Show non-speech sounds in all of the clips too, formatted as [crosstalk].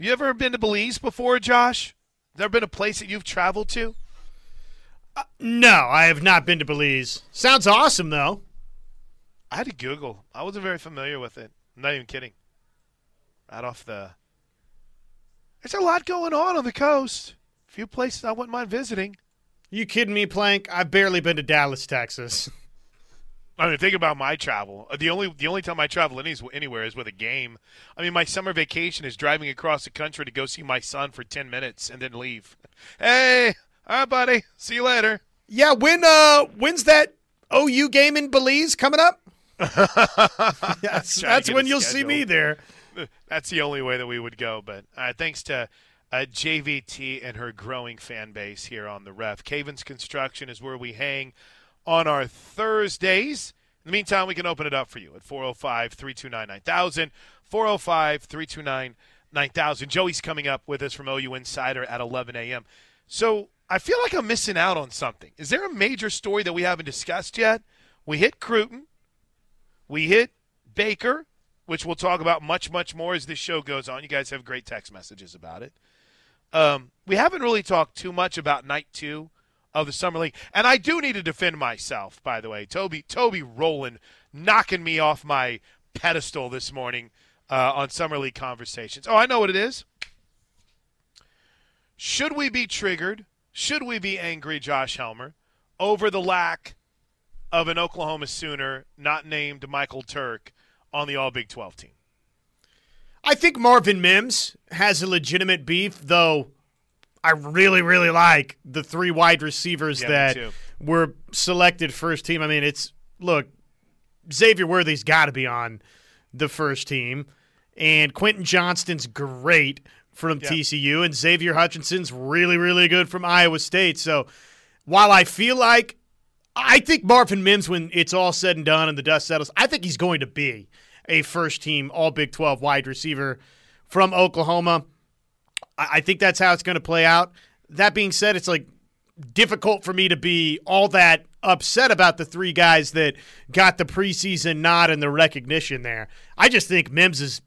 You ever been to Belize before, Josh? There been a place that you've traveled to? Uh, no, I have not been to Belize. Sounds awesome, though. I had to Google. I wasn't very familiar with it. I'm not even kidding. Right off the. There's a lot going on on the coast. A few places I wouldn't mind visiting. You kidding me, Plank? I've barely been to Dallas, Texas. [laughs] I mean, think about my travel. The only the only time I travel any, anywhere is with a game. I mean, my summer vacation is driving across the country to go see my son for ten minutes and then leave. Hey, all right, buddy. See you later. Yeah, when uh, when's that OU game in Belize coming up? [laughs] that's that's when you'll see me there. That's the only way that we would go. But uh, thanks to uh, JVT and her growing fan base here on the Ref. Cavens Construction is where we hang on our Thursdays. In the meantime, we can open it up for you at 405 329 9000. 405 329 9000. Joey's coming up with us from OU Insider at 11 a.m. So I feel like I'm missing out on something. Is there a major story that we haven't discussed yet? We hit Cruton. We hit Baker, which we'll talk about much, much more as this show goes on. You guys have great text messages about it. Um, we haven't really talked too much about night two of the summer league. And I do need to defend myself, by the way. Toby Toby Rowland knocking me off my pedestal this morning uh, on summer league conversations. Oh, I know what it is. Should we be triggered? Should we be angry, Josh Helmer, over the lack of an Oklahoma Sooner not named Michael Turk on the All Big 12 team? I think Marvin Mims has a legitimate beef, though I really, really like the three wide receivers Yeah, that were selected first team. I mean, it's look, Xavier Worthy's got to be on the first team, and Quentin Johnston's great from Yeah. TCU, and Xavier Hutchinson's really, really good from Iowa State. So while I feel like I think Marvin Mims, when it's all said and done and the dust settles, I think he's going to be a first team All Big 12 wide receiver from Oklahoma. I I think that's how it's going to play out. That being said, it's like difficult for me to be all that upset about the three guys that got the preseason nod and the recognition there. I just think Mims is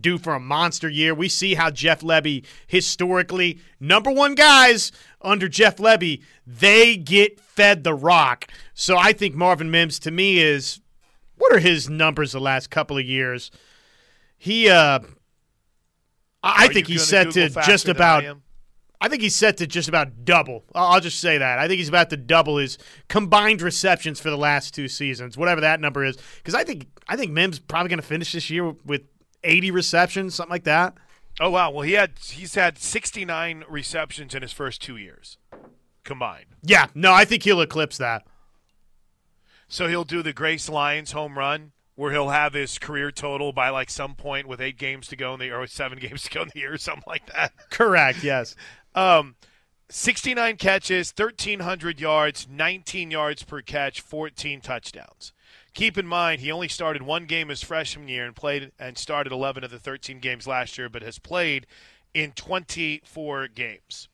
due for a monster year. We see how Jeff Lebby historically number one guys under Jeff Lebby, they get fed the rock. So I think Marvin Mims to me is what are his numbers the last couple of years? He uh I I think he's set to Google faster just about I? I think he's set to just about double. I'll I'll just say that. I think he's about to double his combined receptions for the last two seasons, whatever that number is. Because I think I think Mims probably going to finish this year with 80 receptions, something like that. Oh wow! Well, he had he's had 69 receptions in his first two years combined. Yeah, no, I think he'll eclipse that. So he'll do the Grace Lions home run where he'll have his career total by like some point with eight games to go in the or seven [laughs] games to go in the year, or something like that. Correct. Yes. [laughs] Um, 69 catches, 1,300 yards, 19 yards per catch, 14 touchdowns. Keep in mind, he only started one game his freshman year and played and started 11 of the 13 games last year, but has played in 24 games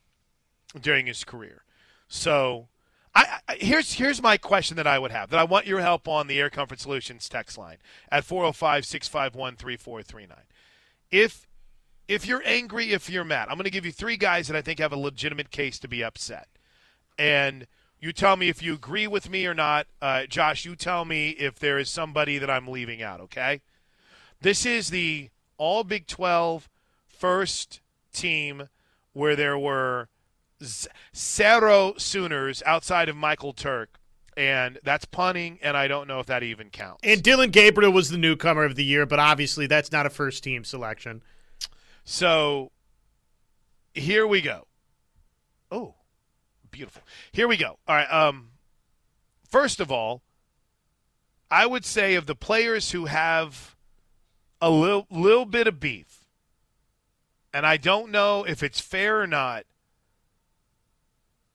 during his career. So, I, I here's here's my question that I would have that I want your help on the Air Comfort Solutions text line at 405-651-3439. If if you're angry, if you're mad, I'm going to give you three guys that I think have a legitimate case to be upset. And you tell me if you agree with me or not. Uh, Josh, you tell me if there is somebody that I'm leaving out, okay? This is the All Big 12 first team where there were zero Sooners outside of Michael Turk. And that's punting, and I don't know if that even counts. And Dillon Gabriel was the newcomer of the year, but obviously that's not a first team selection. So here we go. Oh, beautiful. Here we go. All right. Um, first of all, I would say of the players who have a little little bit of beef, and I don't know if it's fair or not,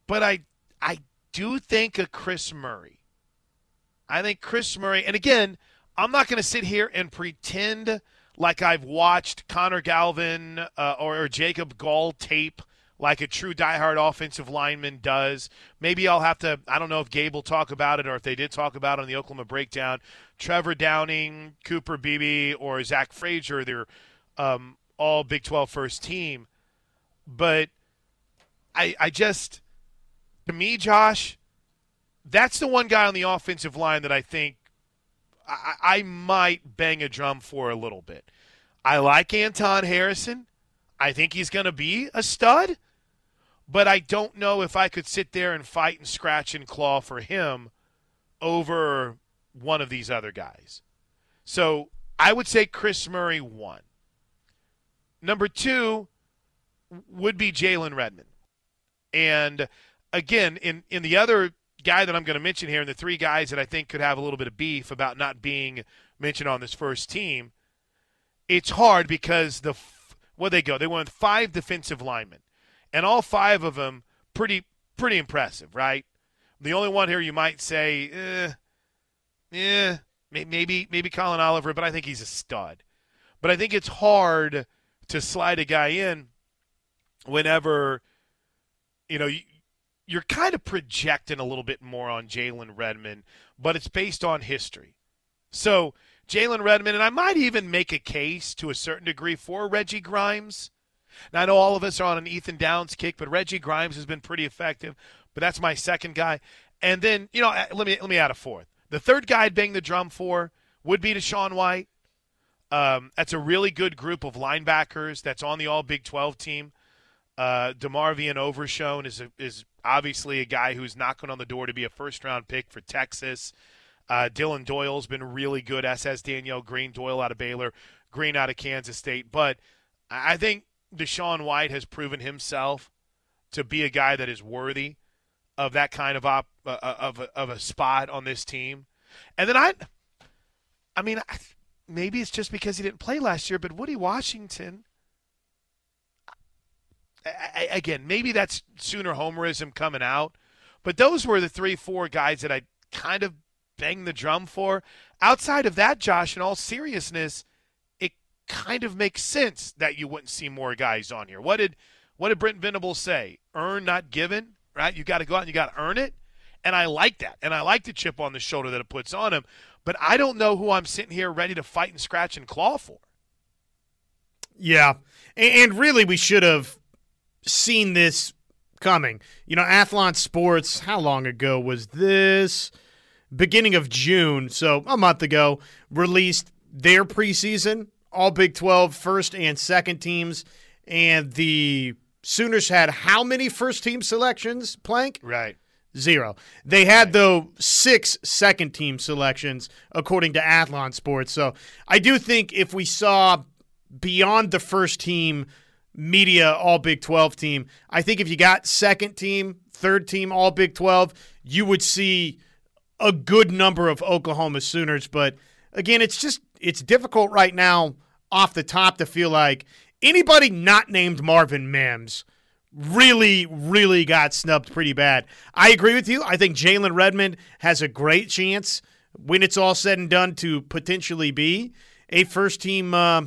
but I I do think of Chris Murray. I think Chris Murray, and again, I'm not going to sit here and pretend like I've watched Connor Galvin uh, or, or Jacob Gall tape like a true diehard offensive lineman does. Maybe I'll have to, I don't know if Gabe will talk about it or if they did talk about it on the Oklahoma Breakdown. Trevor Downing, Cooper Beebe, or Zach Frazier, they're um, all Big 12 first team. But I, I just, to me, Josh, that's the one guy on the offensive line that I think I, I might bang a drum for a little bit. I like Anton Harrison. I think he's going to be a stud, but I don't know if I could sit there and fight and scratch and claw for him over one of these other guys. So I would say Chris Murray one. Number two would be Jalen Redmond. And again, in, in the other guy that I'm going to mention here, and the three guys that I think could have a little bit of beef about not being mentioned on this first team, it's hard because the well they go they went five defensive linemen, and all five of them pretty pretty impressive, right? The only one here you might say, eh, eh, maybe maybe Collin Oliver, but I think he's a stud. But I think it's hard to slide a guy in whenever you know you're kind of projecting a little bit more on Jalen Redmond, but it's based on history. So Jalen Redmond, and I might even make a case to a certain degree for Reggie Grimes. Now I know all of us are on an Ethan Downs kick, but Reggie Grimes has been pretty effective. But that's my second guy. And then you know, let me let me add a fourth. The third guy I'd bang the drum for would be DaShaun White. Um, that's a really good group of linebackers that's on the All Big 12 team. Uh, DeMarvion Overshown is a, is obviously a guy who's knocking on the door to be a first round pick for Texas. Uh, Dillon Doyle's been really good, as has Daniel Green. Doyle out of Baylor, Green out of Kansas State. But I think DaShaun White has proven himself to be a guy that is worthy of that kind of op, uh, uh of of a spot on this team. And then I, I mean, maybe it's just because he didn't play last year, but Woody Washington I, again, maybe that's Sooner homerism coming out, but those were the three, four guys that I kind of banged the drum for. Outside of that, Josh, in all seriousness, it kind of makes sense that you wouldn't see more guys on here. What did what did Brent Venables say? Earn, not given, right? You got to go out and you got to earn it. And I like that. And I like the chip on the shoulder that it puts on him. But I don't know who I'm sitting here ready to fight and scratch and claw for. Yeah. And really, we should have seen this coming. You know, Athlon Sports, how long ago was this? Beginning of June, so a month ago, released their preseason, all Big 12 first and second teams. And the Sooners had how many first team selections, Plank? Right. Zero. They had, though, six second team selections, according to Athlon Sports. So I do think if we saw beyond the first team media all Big 12 team. I think if you got second team, third team all Big 12, you would see a good number of Oklahoma Sooners, but again, it's just it's difficult right now off the top to feel like anybody not named Marvin Mims really, really got snubbed pretty bad. I agree with you. I think Jalen Redmond has a great chance when it's all said and done to potentially be a first team uh,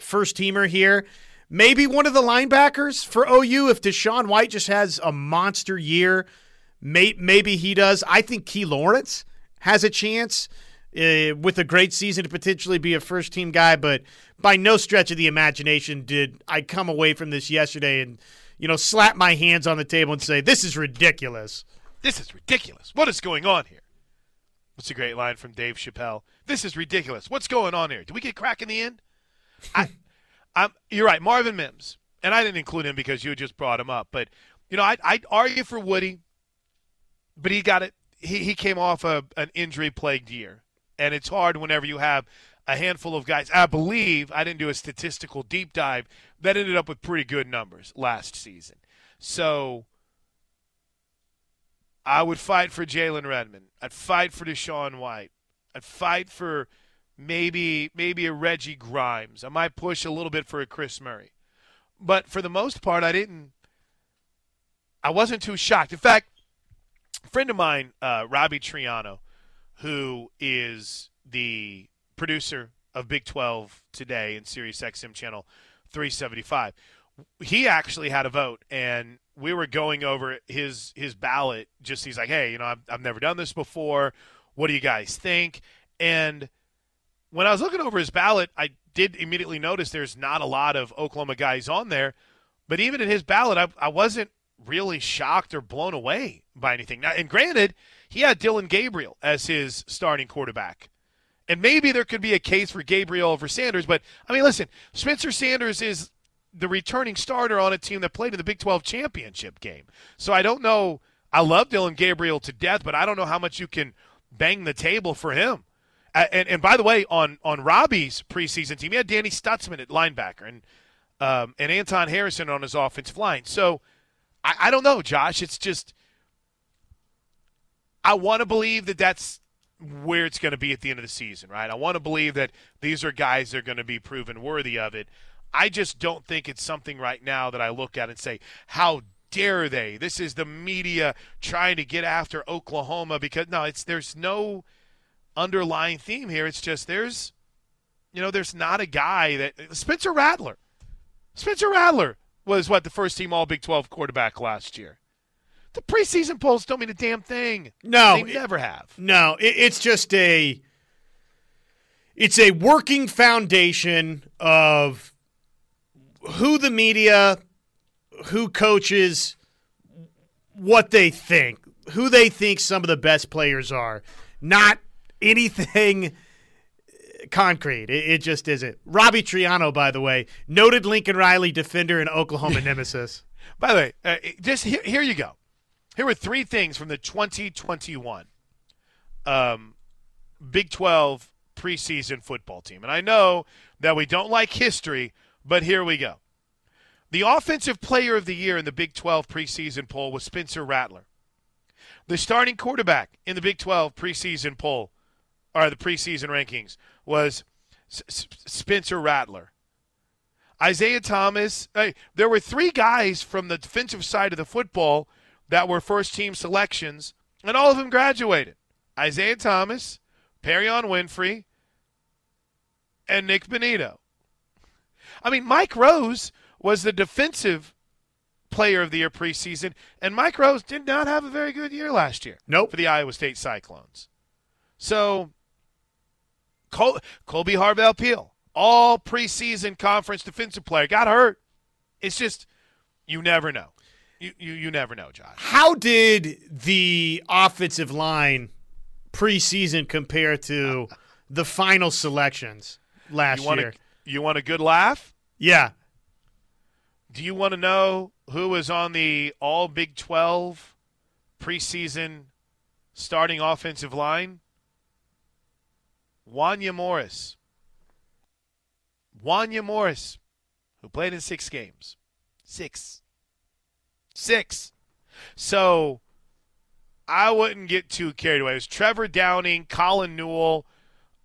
first teamer here. Maybe one of the linebackers for OU if DaShaun White just has a monster year. May, maybe he does. I think Key Lawrence has a chance uh, with a great season to potentially be a first team guy, but by no stretch of the imagination did I come away from this yesterday and you know slap my hands on the table and say this is ridiculous. This is ridiculous. What is going on here? What's a great line from Dave Chappelle? This is ridiculous. What's going on here? Do we get crack in the end? I I'm, you're right, Marvin Mims, and I didn't include him because you just brought him up. But you know, I'd, I'd argue for Woody, but he got it. He he came off a, an injury plagued year, and it's hard whenever you have a handful of guys. I believe I didn't do a statistical deep dive that ended up with pretty good numbers last season. So I would fight for Jalen Redmond. I'd fight for DaShaun White. I'd fight for maybe maybe a Reggie Grimes. I might push a little bit for a Chris Murray. But for the most part, I didn't. I wasn't too shocked. In fact, a friend of mine, uh, Robbie Triano, who is the producer of Big 12 today in Sirius XM channel 375, he actually had a vote, and we were going over his his ballot. Just he's like, hey, you know, I've, I've never done this before. What do you guys think? And when I was looking over his ballot, I did immediately notice there's not a lot of Oklahoma guys on there. But even in his ballot, I, I wasn't really shocked or blown away by anything. Now, and granted, he had Dillon Gabriel as his starting quarterback. And maybe there could be a case for Gabriel over Sanders, but I mean, listen, Spencer Sanders is the returning starter on a team that played in the Big 12 championship game. So I don't know. I love Dillon Gabriel to death, but I don't know how much you can bang the table for him. And, and by the way, on on Robbie's preseason team, he had Danny Stutsman at linebacker and um, and Anton Harrison on his offensive line. So I, I don't know, Josh. It's just I want to believe that that's where it's going to be at the end of the season, right? I want to believe that these are guys that are going to be proven worthy of it. I just don't think it's something right now that I look at and say, how dare they? This is the media trying to get after Oklahoma because no, it's there's no underlying theme here. It's just there's you know, there's not a guy that Spencer Rattler. Spencer Rattler was what the first team all Big 12 quarterback last year. The preseason polls don't mean a damn thing. No, they never have. No, it, it's just a it's a working foundation of who the media, who coaches, what they think, who they think some of the best players are, not anything concrete. It, it just isn't. Robbie Triano, by the way, noted Lincoln Riley defender and Oklahoma [laughs] nemesis. By the way, uh, just here, here you go. Here were three things from the 2021 um, Big 12 preseason football team. And I know that we don't like history, but here we go. The offensive player of the year in the Big 12 preseason poll was Spencer Rattler. The starting quarterback in the Big 12 preseason poll, or the preseason rankings, was S- Spencer Rattler. Isaiah Thomas. Hey, there were three guys from the defensive side of the football that were first team selections, and all of them graduated. Isaiah Thomas, Perrion Winfrey, and Nik Bonitto. I mean, Mike Rose was the defensive player of the year preseason, and Mike Rose did not have a very good year last year. Nope. For the Iowa State Cyclones. So, Col- Colby Harvell Peel, all preseason conference defensive player, got hurt. It's just, you never know. You, you, you never know, Josh. How did the offensive line preseason compare to [laughs] the final selections last You year? a, you want a good laugh? yeah. Do you want to know who was on the All Big 12 preseason starting offensive line? Wanya Morris. Wanya Morris, who played in six games. Six. Six. So I wouldn't get too carried away. It was Trevor Downing, Colin Newell,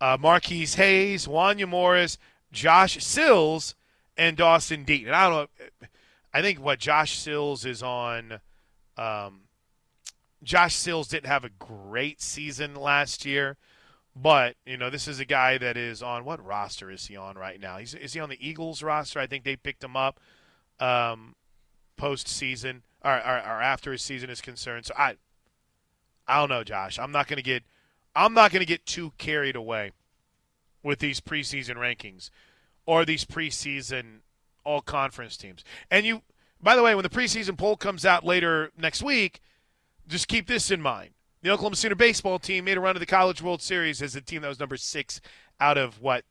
uh, Marquise Hayes, Wanya Morris, Josh Sills, and Dawson Deaton. And I don't know. I think what Josh Sills is on. Um, Josh Sills didn't have a great season last year, but you know this is a guy that is on what roster is he on right now? He's is he on the Eagles roster? I think they picked him up um, postseason or, or, or after his season is concerned. So I, I don't know, Josh. I'm not going to get, I'm not going to get too carried away with these preseason rankings or these preseason all conference teams. And you, by the way, when the preseason poll comes out later next week, just keep this in mind. The Oklahoma Sooner baseball team made a run to the College World Series as a team that was number six out of what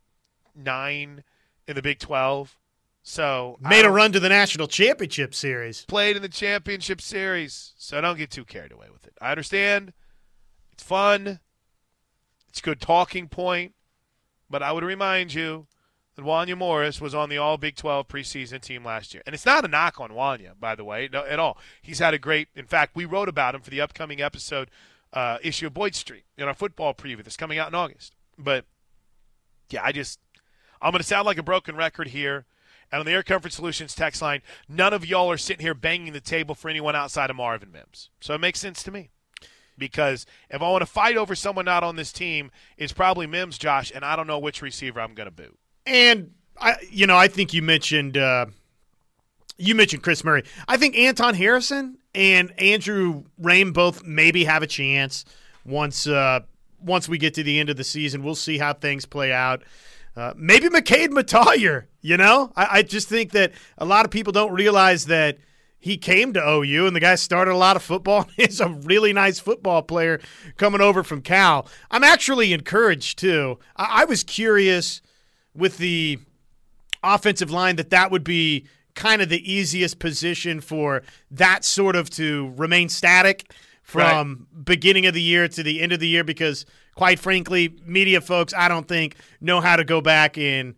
nine in the Big Twelve. So Made a run to the national championship series. played in the championship series, so don't get too carried away with it. I understand it's fun, it's a good talking point, but I would remind you that Wanya Morris was on the All Big 12 preseason team last year, and it's not a knock on Wanya, by the way, no, at all. He's had a great. In fact, we wrote about him for the upcoming episode uh, issue of Boyd Street in our football preview that's coming out in August. But yeah, I just I'm going to sound like a broken record here. And on the Air Comfort Solutions text line, none of y'all are sitting here banging the table for anyone outside of Marvin Mims. So it makes sense to me. Because if I want to fight over someone not on this team, it's probably Mims, Josh, and I don't know which receiver I'm going to boot. And I, you know, I think you mentioned uh, you mentioned Chris Murray. I think Anton Harrison and Andrew Raym both maybe have a chance once uh, once we get to the end of the season. We'll see how things play out. Uh, maybe McKade Mettauer, you know? I, I just think that a lot of people don't realize that he came to OU and the guy started a lot of football. [laughs] He's a really nice football player coming over from Cal. I'm actually encouraged, too. I, I was curious with the offensive line that that would be kind of the easiest position for that sort of to remain static from right. beginning of the year to the end of the year because quite frankly media folks i don't think know how to go back and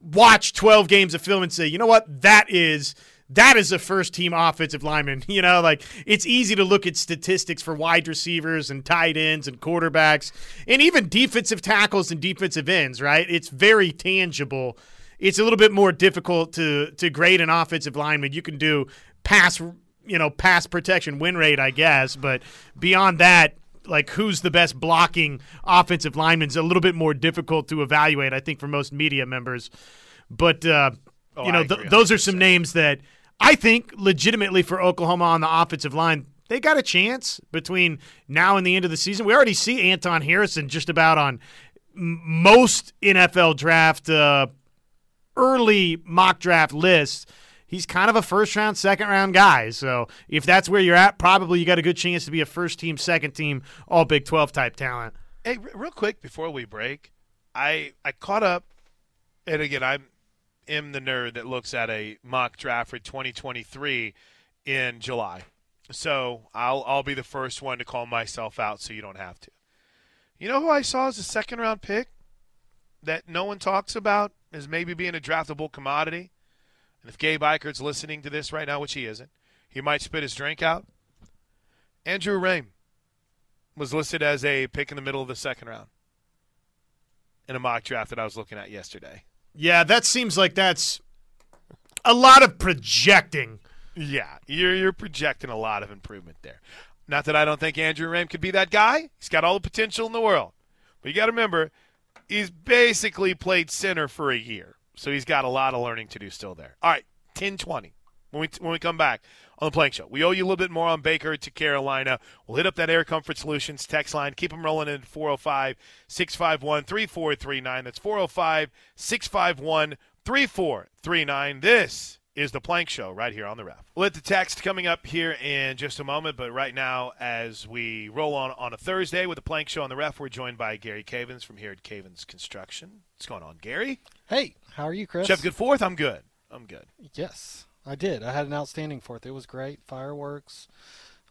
watch 12 games of film and say you know what that is that is a first team offensive lineman. [laughs] You know, like it's easy to look at statistics for wide receivers and tight ends and quarterbacks and even defensive tackles and defensive ends, right? It's very tangible. It's a little bit more difficult to to grade an offensive lineman. You can do pass, you know, pass protection win rate, I guess, but beyond that, like who's the best blocking offensive lineman is a little bit more difficult to evaluate, I think, for most media members. But uh, oh, you know, th- those are some names that I think legitimately for Oklahoma on the offensive line, they got a chance between now and the end of the season. We already see Anton Harrison just about on most NFL draft uh, early mock draft lists. He's kind of a first round, second round guy. So if that's where you're at, probably you got a good chance to be a first team, second team, all Big 12 type talent. Hey, real quick before we break, I I caught up, and again I'm am the nerd that looks at a mock draft for 2023 in July. So I'll I'll be the first one to call myself out so you don't have to. You know who I saw as a second round pick that no one talks about as maybe being a draftable commodity? And if Gabe Ikard's listening to this right now, which he isn't, he might spit his drink out. Andrew Raym was listed as a pick in the middle of the second round in a mock draft that I was looking at yesterday. Yeah, that seems like that's a lot of projecting. Yeah, you're you're projecting a lot of improvement there. Not that I don't think Andrew Raym could be that guy. He's got all the potential in the world. But you got to remember, he's basically played center for a year. So he's got a lot of learning to do still there. All right, 10-20 when we when we come back on the Plank Show. We owe you a little bit more on Baker to Carolina. We'll hit up that Air Comfort Solutions text line. Keep them rolling in 405 651 3439. That's 405 651 3439. This is the Plank Show right here on the ref. We'll hit the text coming up here in just a moment, but right now, as we roll on on a Thursday with the Plank Show on the ref, we're joined by Gary Cavens from here at Cavens Construction. What's going on, Gary? Hey, how are you, Chris? Jeff, Good Fourth? I'm good. I'm good. Yes. I did. I had an outstanding fourth. It was great. Fireworks,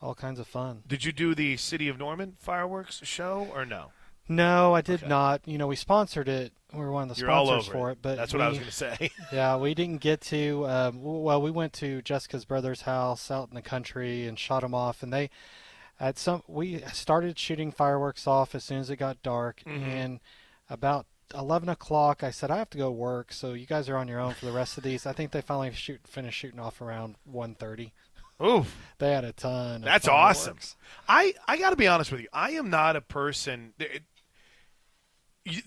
all kinds of fun. Did you do the City of Norman fireworks show or no? No, I did okay. not. You know, we sponsored it. We were one of the You're sponsors for it. it. but that's we, what I was going to say. [laughs] yeah, we didn't get to. Um, well, we went to Jessica's brother's house out in the country and shot them off, and they at some we started shooting fireworks off as soon as it got dark, mm-hmm. and about 11 o'clock, I said, I have to go work, so you guys are on your own for the rest of these. I think they finally shoot finished shooting off around 1.30. Oof. They had a ton. That's awesome. I, I got to be honest with you. I am not a person.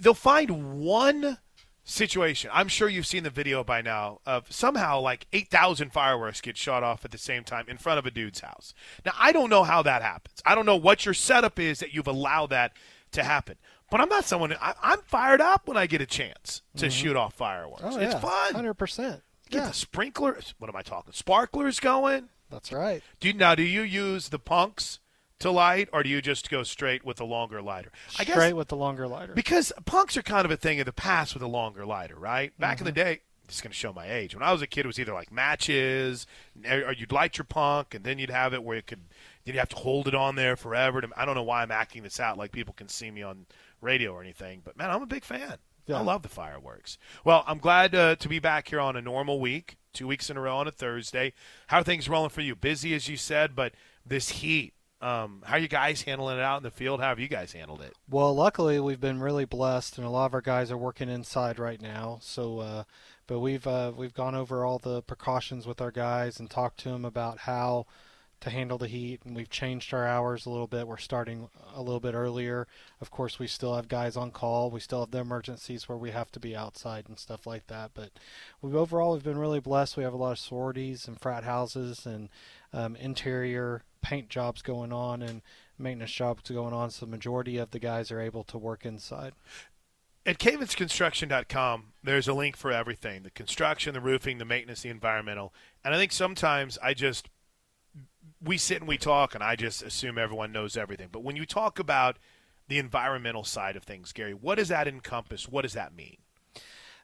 They'll find one situation. I'm sure you've seen the video by now of somehow like 8,000 fireworks get shot off at the same time in front of a dude's house. Now, I don't know how that happens. I don't know what your setup is that you've allowed that to happen. But I'm not someone. I, am fired up when I get a chance to mm-hmm. shoot off fireworks. Oh, yeah. It's fun. Hundred percent. Get yeah. the sprinklers. What am I talking? Sparklers going. That's right. Do you, now? Do you use the punks to light, or do you just go straight with the longer lighter? I straight guess, with the longer lighter. Because punks are kind of a thing of the past with a longer lighter, right? Back mm-hmm. in the mm-hmm. day, is going to show my age. When I was a kid, it was either like matches, or you'd light your punk, and then you'd have it where you could, you'd have to hold it on there forever. To, I don't know why I'm acting this out like people can see me on radio or anything, but man, I'm a big fan. Yeah. I love the fireworks. Well, I'm glad uh, to be back here on a normal week, two weeks in a row on a Thursday. How are things rolling for you? Busy, as you said, but this heat. Um, how you guys handling it out in the field? How have you guys handled it? Well, luckily we've been really blessed, and a lot of our guys are working inside right now. So, uh, but we've uh, we've gone over all the precautions with our guys and talked to them about how to handle the heat, and we've changed our hours a little bit. We're starting a little bit earlier. Of course, we still have guys on call. We still have the emergencies where we have to be outside and stuff like that. But we've overall we've been really blessed. We have a lot of sororities and frat houses and um, interior paint jobs going on, and maintenance jobs going on. So the majority of the guys are able to work inside. At cavinsconstruction.com, there's a link for everything the construction, the roofing, the maintenance, the environmental. And I think sometimes I just, we sit and we talk, and I just assume everyone knows everything. But when you talk about the environmental side of things, Gary, what does that encompass? What does that mean?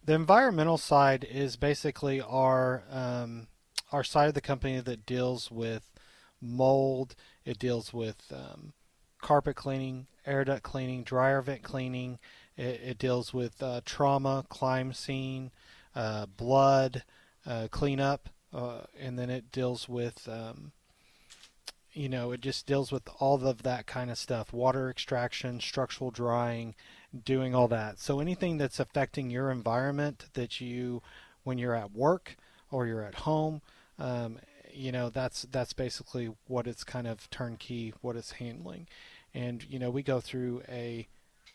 The environmental side is basically our um, our side of the company that deals with mold. It deals with um, carpet cleaning, air duct cleaning, dryer vent cleaning. It, it deals with uh, trauma, crime scene, uh, blood uh, cleanup, uh, and then it deals with um, you know it just deals with all of that kind of stuff water extraction structural drying doing all that so anything that's affecting your environment that you when you're at work or you're at home um, you know that's that's basically what it's kind of turnkey what it's handling and you know we go through a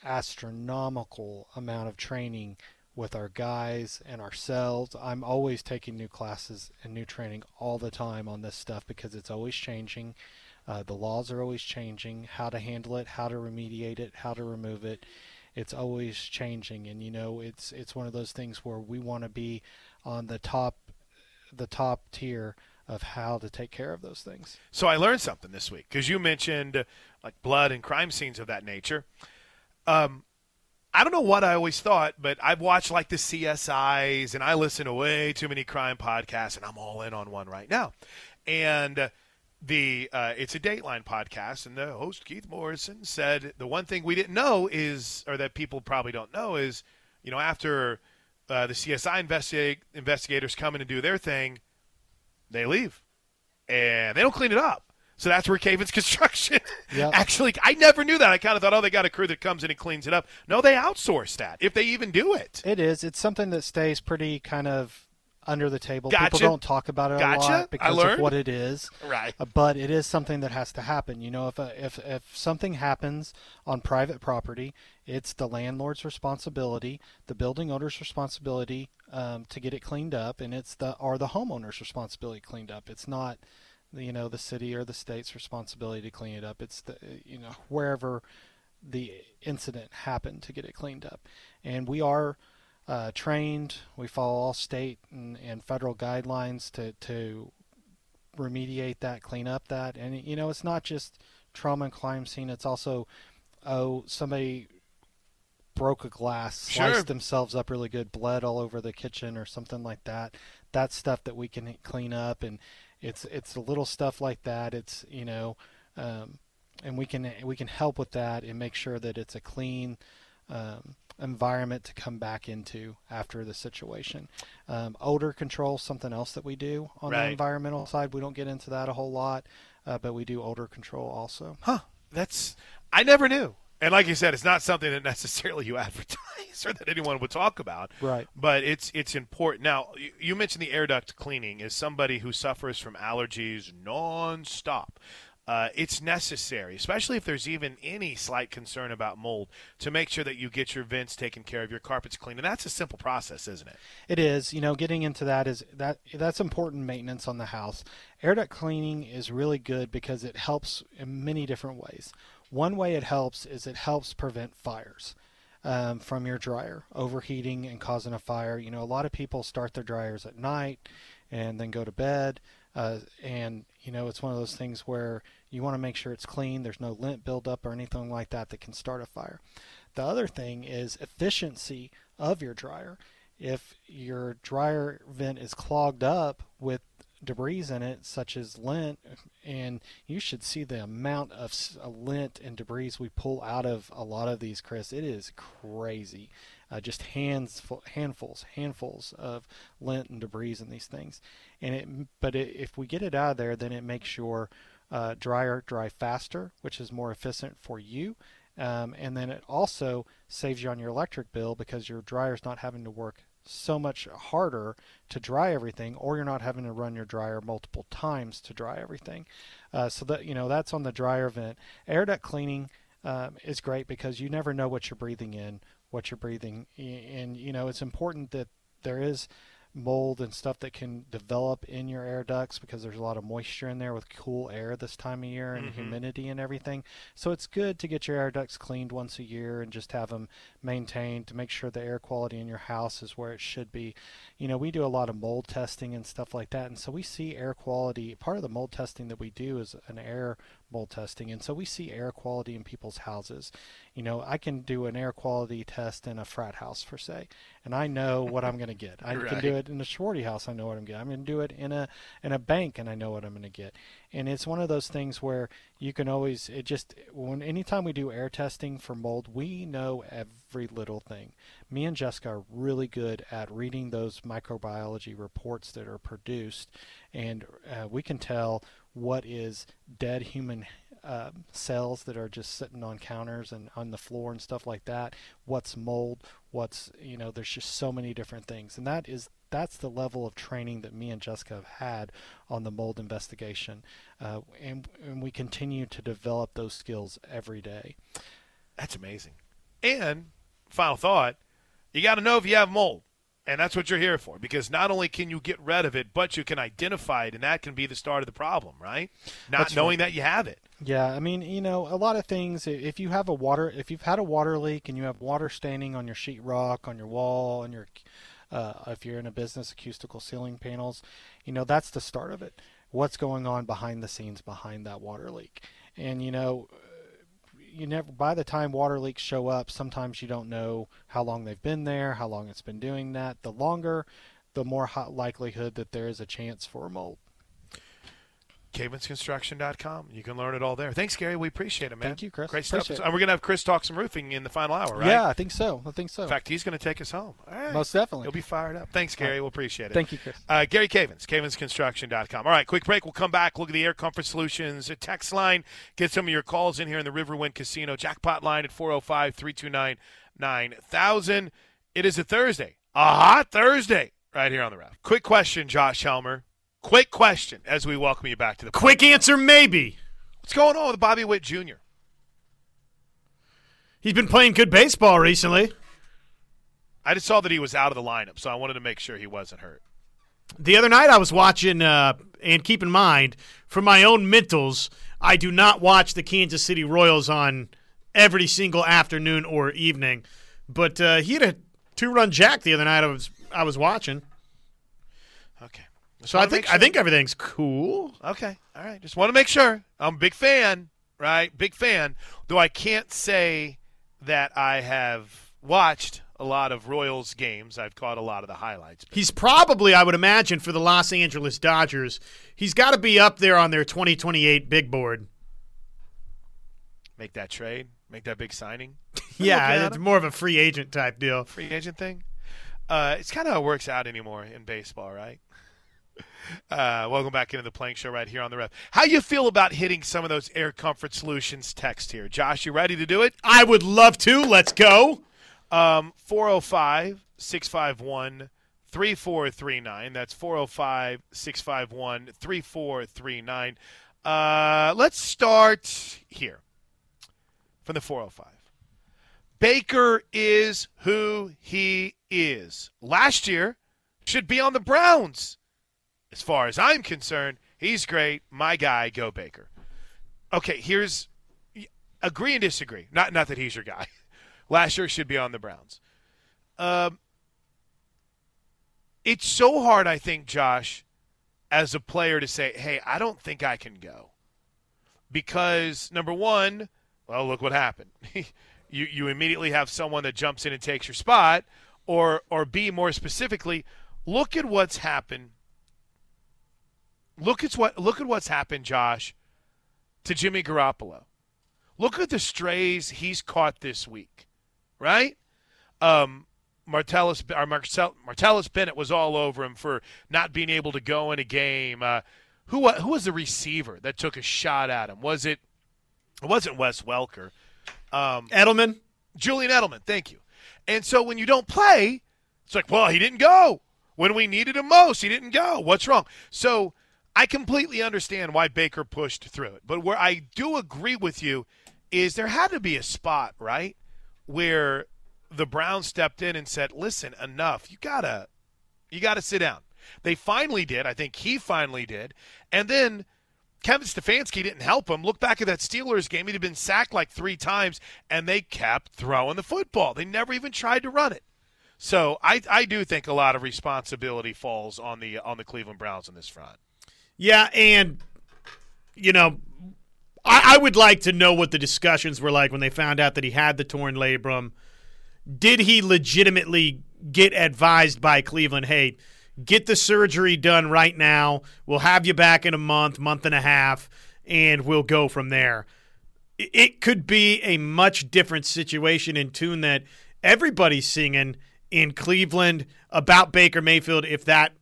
astronomical amount of training with our guys and ourselves. I'm always taking new classes and new training all the time on this stuff because it's always changing. Uh, the laws are always changing. How to handle it, how to remediate it, how to remove it. It's always changing, and you know it's it's one of those things where we want to be on the top, the top tier of how to take care of those things. So I learned something this week because you mentioned uh, like blood and crime scenes of that nature. Um, I don't know what I always thought, but I've watched like the CSIs and I listen to way too many crime podcasts, and I'm all in on one right now. And the uh, it's a Dateline podcast, and the host Keith Morrison said the one thing we didn't know is, or that people probably don't know, is you know after uh, the CSI investigate, investigators come in and do their thing, they leave, and they don't clean it up. So that's where Cavens [laughs] Construction Yep. actually. I never knew that. I kind of thought, oh, they got a crew that comes in and cleans it up. No, they outsource that if they even do it. It is. It's something that stays pretty kind of under the table. Gotcha. People don't talk about it Gotcha. a lot because of what it is. Right. Uh, But it is something that has to happen. You know, if a, if if something happens on private property, it's the landlord's responsibility, the building owner's responsibility um, to get it cleaned up, and it's the or the homeowner's responsibility cleaned up. It's not, you know, the city or the state's responsibility to clean it up. It's the you know wherever the incident happened to get it cleaned up, and we are uh, trained. We follow all state and, and federal guidelines to, to remediate that, clean up that. And, you know, it's not just trauma and crime scene, it's also, oh, somebody broke a glass, Sure. sliced themselves up really good, bled all over the kitchen or something like that. That's stuff that we can clean up. And it's, it's a little stuff like that. It's, you know, um, and we can we can help with that and make sure that it's a clean um, environment to come back into after the situation. Um, odor control, something else that we do on Right. the environmental side. We don't get into that a whole lot, uh, but we do odor control also. Huh. That's I never knew. And like you said, it's not something that necessarily you [laughs] advertise or that anyone would talk about. Right. But it's it's important. Now, you, you mentioned the air duct cleaning is somebody who suffers from allergies nonstop. Uh, it's necessary, especially if there's even any slight concern about mold, to make sure that you get your vents taken care of, your carpets cleaned, and that's a simple process, isn't it? It is, you know, getting into that is that that's important maintenance on the house. Air duct cleaning is really good because it helps in many different ways. One way it helps is it helps prevent fires um, from your dryer overheating and causing a fire. You know, a lot of people start their dryers at night and then go to bed, uh, and you know, it's one of those things where you want to make sure it's clean. There's no lint buildup or anything like that that can start a fire. The other thing is efficiency of your dryer if your dryer vent is clogged up with debris in it, such as lint, and you should see the amount of uh, lint and debris we pull out of a lot of these, Chris. It is crazy. Uh, just hands, handfuls, handfuls of lint and debris in these things. And it, but it, if we get it out of there, then it makes your uh, dryer dry faster, which is more efficient for you. Um, and then it also saves you on your electric bill because your dryer's not having to work so much harder to dry everything, or you're not having to run your dryer multiple times to dry everything. Uh, so that you know that's on the dryer vent. Air duct cleaning um, is great because you never know what you're breathing in, what you're breathing, and you know it's important that there is mold and stuff that can develop in your air ducts because there's a lot of moisture in there with cool air this time of year and Mhm. humidity and everything. So it's good to get your air ducts cleaned once a year and just have them maintained to make sure the air quality in your house is where it should be. You know, we do a lot of mold testing and stuff like that, and so we see air quality. Part of the mold testing that we do is an air mold testing, and so we see air quality in people's houses. You know, I can do an air quality test in a frat house, for say, and I know what I'm going to get. [laughs] I can do it in a sorority house. I know what I'm getting. I'm going to do it in a in a bank, and I know what I'm going to get. And it's one of those things where you can always it just when anytime we do air testing for mold, we know every little thing. Me and Jessica are really good at reading those microbiology reports that are produced, and uh, we can tell what is dead human uh, cells that are just sitting on counters and on the floor and stuff like that. What's mold? What's you know? There's just so many different things, and that is that's the level of training that me and Jessica have had on the mold investigation, uh, and and we continue to develop those skills every day. That's amazing. And final thought, you got to know if you have mold. And that's what you're here for because not only can you get rid of it, but you can identify it, and that can be the start of the problem, right? Not That's knowing that you have it. Yeah, I mean, you know, a lot of things. If you have a water, if you've had a water leak and you have water staining on your sheetrock, on your wall, on your, uh, if you're in a business, acoustical ceiling panels, you know, that's the start of it. What's going on behind the scenes behind that water leak? And you know, you never. By the time water leaks show up, sometimes you don't know how long they've been there, how long it's been doing that. The longer, the more likelihood that there is a chance for mold. CavensConstruction.com. You can learn it all there. Thanks, Gary. We appreciate it, man. Thank you, Chris. Great stuff. It. And we're going to have Chris talk some roofing in the final hour, right? Yeah, I think so. I think so. In fact, he's going to take us home. All right. Most definitely. He'll be fired up. Thanks, Gary. We'll appreciate it. Thank you, Chris. Uh, Gary Cavens, CavensConstruction.com. All right, quick break. We'll come back. Look at the Air Comfort Solutions text line. Get some of your calls in here in the Riverwind Casino jackpot line at 405 329 9000. It is a Thursday, a hot Thursday, right here on the ref. Quick question, Josh Helmer. Quick question as we welcome you back to the. Quick answer, maybe. What's going on with Bobby Witt Jr.? He's been playing good baseball recently. I just saw that he was out of the lineup, so I wanted to make sure he wasn't hurt. The other night I was watching, uh, and keep in mind, for my own mentals, I do not watch the Kansas City Royals on every single afternoon or evening. But uh, he had a two-run jack the other night. I was I was watching, so I think make I think everything's cool. Okay. All right. Just want to make sure. I'm a big fan, right? Big fan. Though I can't say that I have watched a lot of Royals games. I've caught a lot of the highlights. He's probably, I would imagine, for the Los Angeles Dodgers, he's got to be up there on their 2028 big board. Make that trade. Make that big signing. [laughs] Yeah, it's him. more of a free agent type deal. Free agent thing. Uh, it's kind of how it works out anymore in baseball, right? Uh, welcome back into the Plank Show right here on the ref. How you feel about hitting some of those air comfort solutions text here, Josh? You ready to do it? I would love to. Let's go. Um, 405 651 3439. That's 405 651 3439. Uh, Let's start here from the 405. Baker is who he is. Last year, should be on the Browns. As far as I'm concerned, he's great. My guy, go Baker. Okay, here's agree and disagree. Not not that he's your guy. [laughs] Last year should be on the Browns. Um, it's so hard, I think, Josh, as a player to say, "Hey, I don't think I can go," because number one, well, look what happened. [laughs] you you immediately have someone that jumps in and takes your spot, or or B, more specifically, look at what's happened. Look at what look at what's happened, Josh, to Jimmy Garoppolo. Look at the strays he's caught this week, right? Um, Martellus or Marcel, Martellus Bennett was all over him for not being able to go in a game. Uh, who who was the receiver that took a shot at him? Was it? It wasn't Wes Welker. Um, Edelman. Julian Edelman, thank you. And so when you don't play, it's like, well, he didn't go. When we needed him most, he didn't go. What's wrong? So I completely understand why Baker pushed through it. But where I do agree with you is there had to be a spot, right? Where the Browns stepped in and said, listen, enough. You gotta You got to sit down. They finally did. I think he finally did. And then Kevin Stefanski didn't help him. Look back at that Steelers game. He'd been sacked like three times, and they kept throwing the football. They never even tried to run it. So I, I do think a lot of responsibility falls on the on the Cleveland Browns on this front. Yeah, and you know, I, I would like to know what the discussions were like when they found out that he had the torn labrum. Did he legitimately get advised by Cleveland, hey, get the surgery done right now. We'll have you back in a month, month and a half, and we'll go from there. It could be a much different situation in tune that everybody's singing in Cleveland about Baker Mayfield if that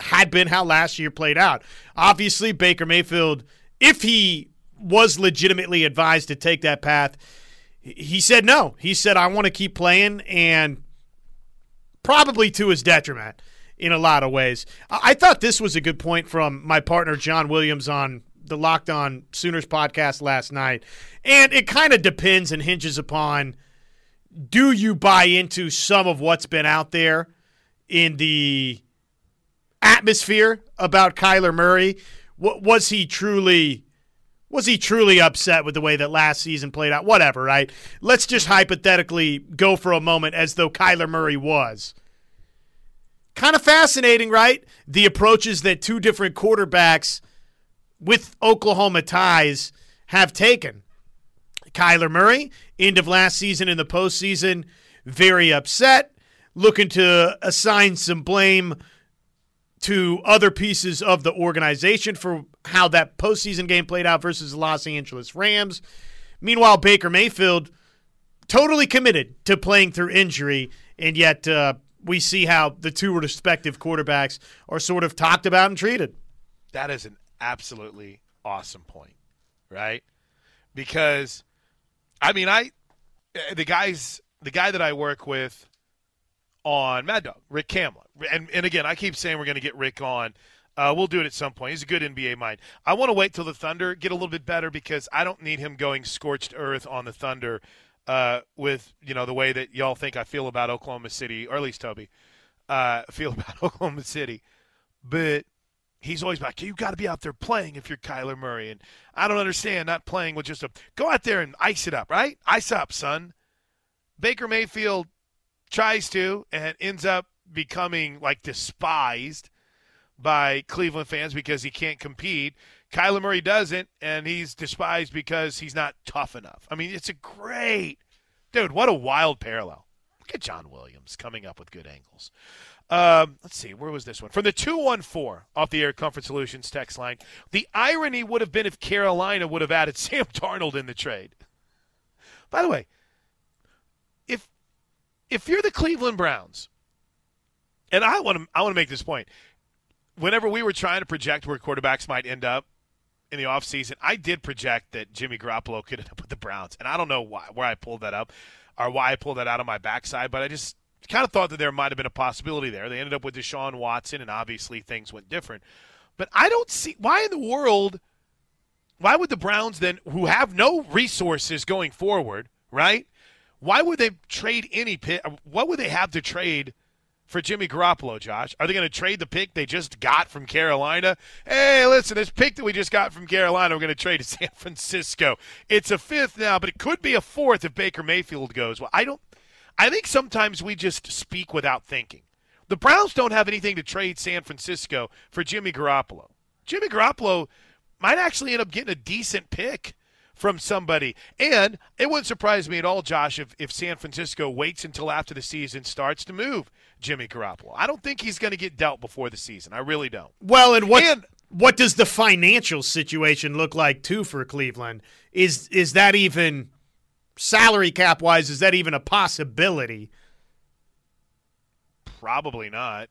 had been how last year played out. Obviously, Baker Mayfield, if he was legitimately advised to take that path, he said no. He said, I want to keep playing, and probably to his detriment in a lot of ways. I thought this was a good point from my partner, John Williams, on the Locked On Sooners podcast last night. And it kind of depends and hinges upon do you buy into some of what's been out there in the atmosphere about Kyler Murray? Was he truly was he truly upset with the way that last season played out? Whatever, right? Let's just hypothetically go for a moment as though Kyler Murray was. Kind of fascinating, right? The approaches that two different quarterbacks with Oklahoma ties have taken. Kyler Murray, end of last season in the postseason, very upset, looking to assign some blame to other pieces of the organization for how that postseason game played out versus the Los Angeles Rams. Meanwhile, Baker Mayfield totally committed to playing through injury, and yet uh, we see how the two respective quarterbacks are sort of talked about and treated. That is an absolutely awesome point, right? Because, I mean, I the guys, the guy that I work with on Mad Dog, Rick Kamla. And, and again, I keep saying we're going to get Rick on. Uh, we'll do it at some point. He's a good NBA mind. I want to wait till the Thunder get a little bit better because I don't need him going scorched earth on the Thunder uh, with you know the way that y'all think I feel about Oklahoma City, or at least Toby uh, [laughs] feel about Oklahoma City. But he's always like, you got to be out there playing if you're Kyler Murray, and I don't understand not playing with just a go out there and ice it up, right? Ice up, son. Baker Mayfield tries to and ends up becoming like despised by Cleveland fans because he can't compete. Kyler Murray doesn't, and he's despised because he's not tough enough. I mean, it's a great dude. What a wild parallel. Look at John Williams coming up with good angles. Um, let's see, where was this one? From the 214 off the Air Comfort Solutions text line. The irony would have been if Carolina would have added [laughs] Sam Darnold in the trade. By the way, if you're the Cleveland Browns, and I want to I want to make this point. Whenever we were trying to project where quarterbacks might end up in the offseason, I did project that Jimmy Garoppolo could end up with the Browns. And I don't know why where I pulled that up or why I pulled that out of my backside, but I just kind of thought that there might have been a possibility there. They ended up with Deshaun Watson, and obviously things went different. But I don't see why in the world why would the Browns then who have no resources going forward, right? Why would they trade any pick? What would they have to trade for Jimmy Garoppolo, Josh? Are they going to trade the pick they just got from Carolina? Hey, listen, this pick that we just got from Carolina, we're going to trade to [laughs] San Francisco. It's a fifth now, but it could be a fourth if Baker Mayfield goes. Well, I don't. I think sometimes we just speak without thinking. The Browns don't have anything to trade San Francisco for Jimmy Garoppolo. Jimmy Garoppolo might actually end up getting a decent pick from somebody. And it wouldn't surprise me at all, Josh, if, if San Francisco waits until after the season starts to move Jimmy Garoppolo. I don't think he's going to get dealt before the season. I really don't. Well, and what and, what does the financial situation look like too for Cleveland? Is is that even salary cap wise? Is that even a possibility? Probably not.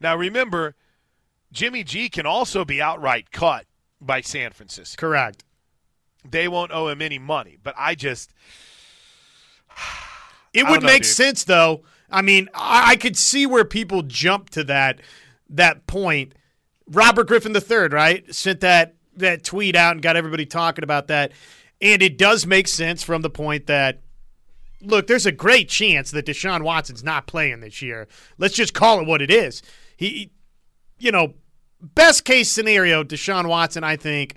Now remember, Jimmy G can also be outright cut by San Francisco. Correct they won't owe him any money. But I just. [sighs] It would know, make dude. sense, though. I mean, I, I, could see where people jump to that that point. Robert Griffin III, right, sent that that tweet out and got everybody talking about that, and it does make sense from the point that look, there's a great chance that Deshaun Watson's not playing this year. Let's just call it what it is. He, you know, best case scenario, Deshaun Watson, I think,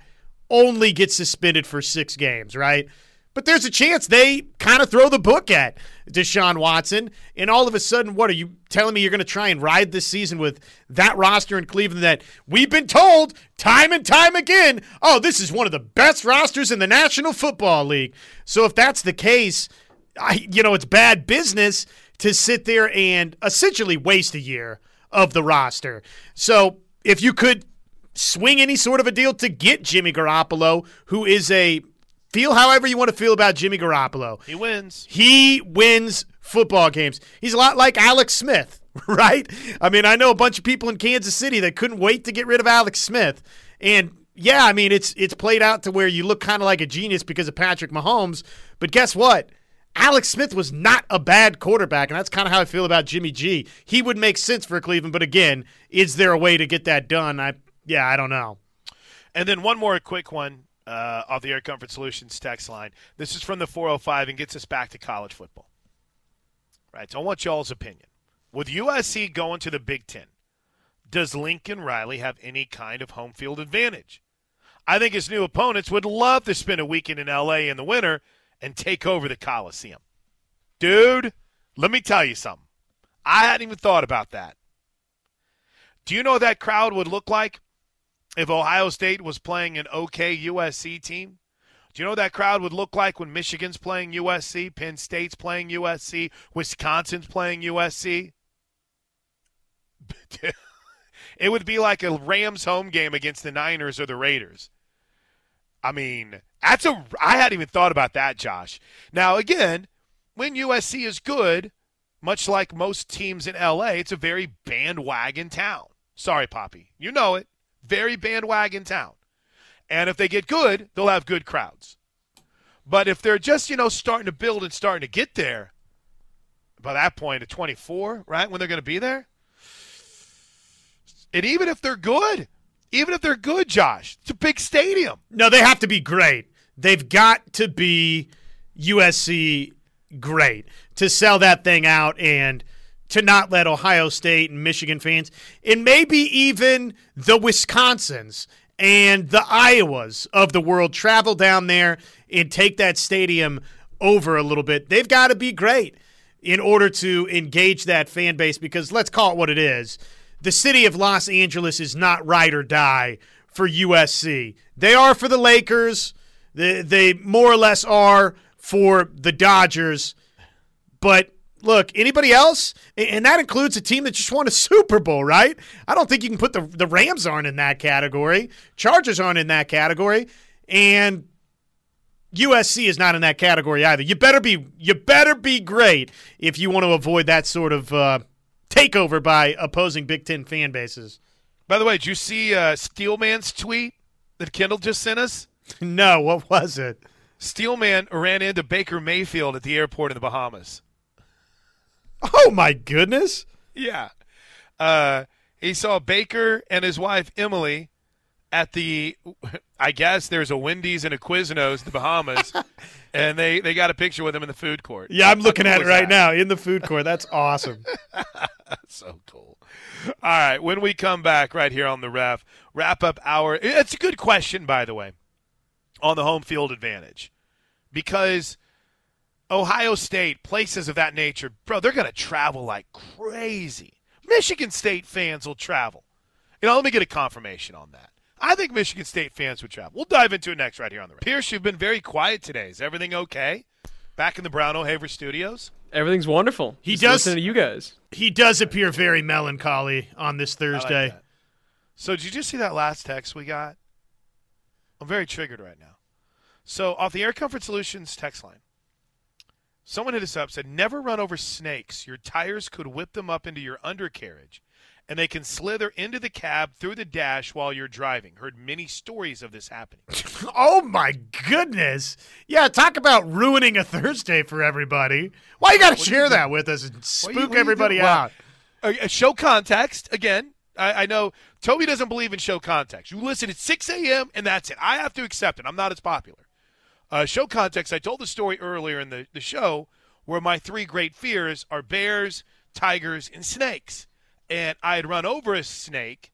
only get suspended for six games, right? But there's a chance they kind of throw the book at Deshaun Watson, and all of a sudden, what are you telling me you're going to try and ride this season with that roster in Cleveland that we've been told time and time again, oh, this is one of the best rosters in the National Football League. So if that's the case, I, you know, it's bad business to sit there and essentially waste a year of the roster. So if you could swing any sort of a deal to get Jimmy Garoppolo, who is a Feel however you want to feel about Jimmy Garoppolo. He wins. He wins football games. He's a lot like Alex Smith, [laughs] right? I mean, I know a bunch of people in Kansas City that couldn't wait to get rid of Alex Smith. And yeah, I mean, it's it's played out to where you look kind of like a genius because of Patrick Mahomes, but guess what? Alex Smith was not a bad quarterback, and that's kind of how I feel about Jimmy G. He would make sense for Cleveland, but again, is there a way to get that done? I yeah, I don't know. And then one more quick one uh, of the Air Comfort Solutions text line. This is from the 405 and gets us back to college football. Right. So I want y'all's opinion. With USC going to the Big Ten, does Lincoln Riley have any kind of home field advantage? I think his new opponents would love to spend a weekend in LA in the winter and take over the Coliseum. Dude, let me tell you something. I hadn't even thought about that. Do you know what that crowd would look like if Ohio State was playing an okay USC team? Do you know what that crowd would look like when Michigan's playing USC, Penn State's playing USC, Wisconsin's playing USC? [laughs] it would be like a Rams home game against the Niners or the Raiders. I mean, that's a I hadn't even thought about that, Josh. Now again, when USC is good, much like most teams in LA, it's a very bandwagon town. Sorry, Poppy. You know it very bandwagon town. And if they get good, they'll have good crowds. But if they're just, you know, starting to build and starting to get there, by that point at 24, right, when they're going to be there, and even if they're good, even if they're good, Josh, it's a big stadium. No, they have to be great. They've got to be USC great to sell that thing out and – to not let Ohio State and Michigan fans, and maybe even the Wisconsins and the Iowas of the world travel down there and take that stadium over a little bit. They've got to be great in order to engage that fan base because let's call it what it is. The city of Los Angeles is not ride or die for USC. They are for the Lakers. They, they more or less are for the Dodgers. But look, anybody else, and that includes a team that just won a [laughs] Super Bowl, right? I don't think you can put the the Rams aren't in that category, Chargers aren't in that category, and USC is not in that category either. You better be you better be great if you want to avoid that sort of uh, takeover by opposing Big Ten fan bases. By the way, did you see uh, Steelman's tweet that Kendall just sent us? [laughs] no, what was it? Steelman ran into Baker Mayfield at the airport in the Bahamas. Oh my goodness! Yeah, uh, he saw Baker and his wife Emily at the. I guess there's a Wendy's and a Quiznos, the Bahamas, [laughs] and they they got a picture with him in the food court. Yeah, I'm looking at it right that? now in the food court. That's awesome. [laughs] so cool. All right, when we come back right here on the ref, wrap up our. It's a good question, by the way, on the home field advantage, because Ohio State, places of that nature, bro, they're going to travel like crazy. Michigan State fans will travel. You know, let me get a confirmation on that. I think Michigan State fans would travel. We'll dive into it next right here on the radio. Pierce, you've been very quiet today. Is everything okay? Back in the Brown O'Haver studios? Everything's wonderful. He Just does listen to you guys. He does appear very melancholy on this Thursday. Like so did you just see that last text we got? I'm very triggered right now. So off the Air Comfort Solutions text line. Someone hit us up said, "Never run over snakes. Your tires could whip them up into your undercarriage, and they can slither into the cab through the dash while you're driving." Heard many stories of this happening. [laughs] oh my goodness! Yeah, talk about ruining a Thursday for everybody. Why you got to share that with us and spook you, everybody out? Well, uh, show context again. I, I, know Toby doesn't believe in show context. You listen at 6 a.m. and that's it. I have to accept it. I'm not as popular. Uh, show context, I told the story earlier in the, the show where my three great fears are bears, tigers, and snakes. And I had run over a snake,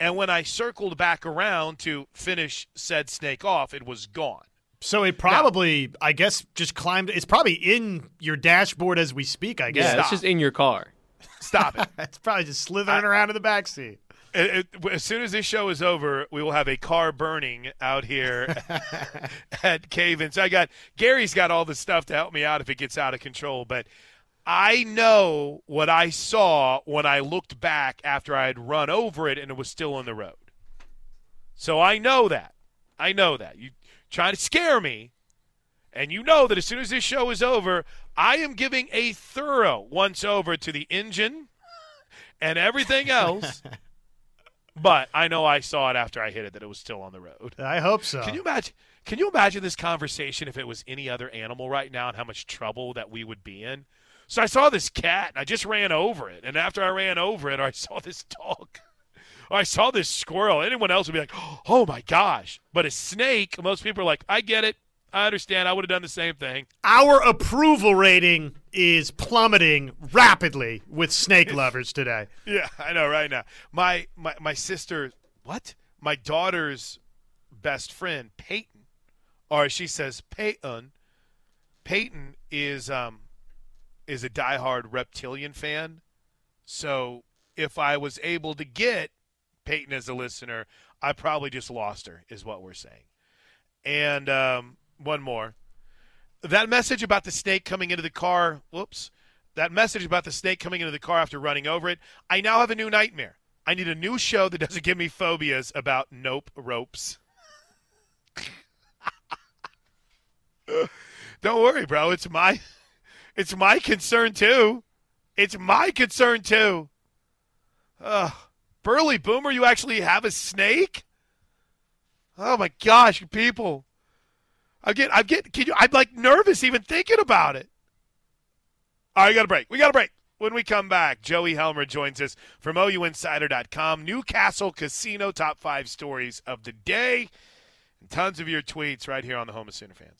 and when I circled back around to finish said snake off, it was gone. So it probably, now, I guess, just climbed. It's probably in your dashboard as we speak. I guess yeah, it's just in your car. [laughs] Stop it! it's probably just slithering I, around in the back seat. It, it, as soon as this show is over, we will have a car burning out here [laughs] at Cavens. So I got Gary's got all the stuff to help me out if it gets out of control. But I know what I saw when I looked back after I had run over it and it was still on the road. So I know that. I know that. You trying to scare me. And you know that as soon as this show is over, I am giving a thorough once over to the engine and everything else. [laughs] but I know I saw it after I hit it that it was still on the road. I hope so. Can you imagine? Can you imagine this conversation if it was any other animal right now and how much trouble that we would be in? So I saw this cat and I just ran over it, and after I ran over it, I saw this dog. or I saw this squirrel. Anyone else would be like, "Oh my gosh!" But a snake, most people are like, "I get it. I understand. I would have done the same thing. Our approval rating is plummeting rapidly with snake [laughs] lovers today. Yeah, I know right now. My my my sister, what? My daughter's best friend, Peyton, or she says Peyton. Peyton is um is a diehard reptilian fan. So if I was able to get Peyton as a listener, I probably just lost her, is what we're saying. And um, one more. That message about the snake coming into the car, whoops. That message about the snake coming into the car after running over it, I now have a new nightmare. I need a new show that doesn't give me phobias about nope ropes. [laughs] Don't worry, bro. It's my it's my concern too. It's my concern too. Ugh. Burley Boomer, you actually have a snake? Oh my gosh, people. I get, I get, can you, I'm like nervous even thinking about it. All right, we got a break. We got a break. When we come back, Joey Helmer joins us from OUinsider.com. Newcastle Casino top five stories of the day. And tons of your tweets right here on the Home of Sooner Fans.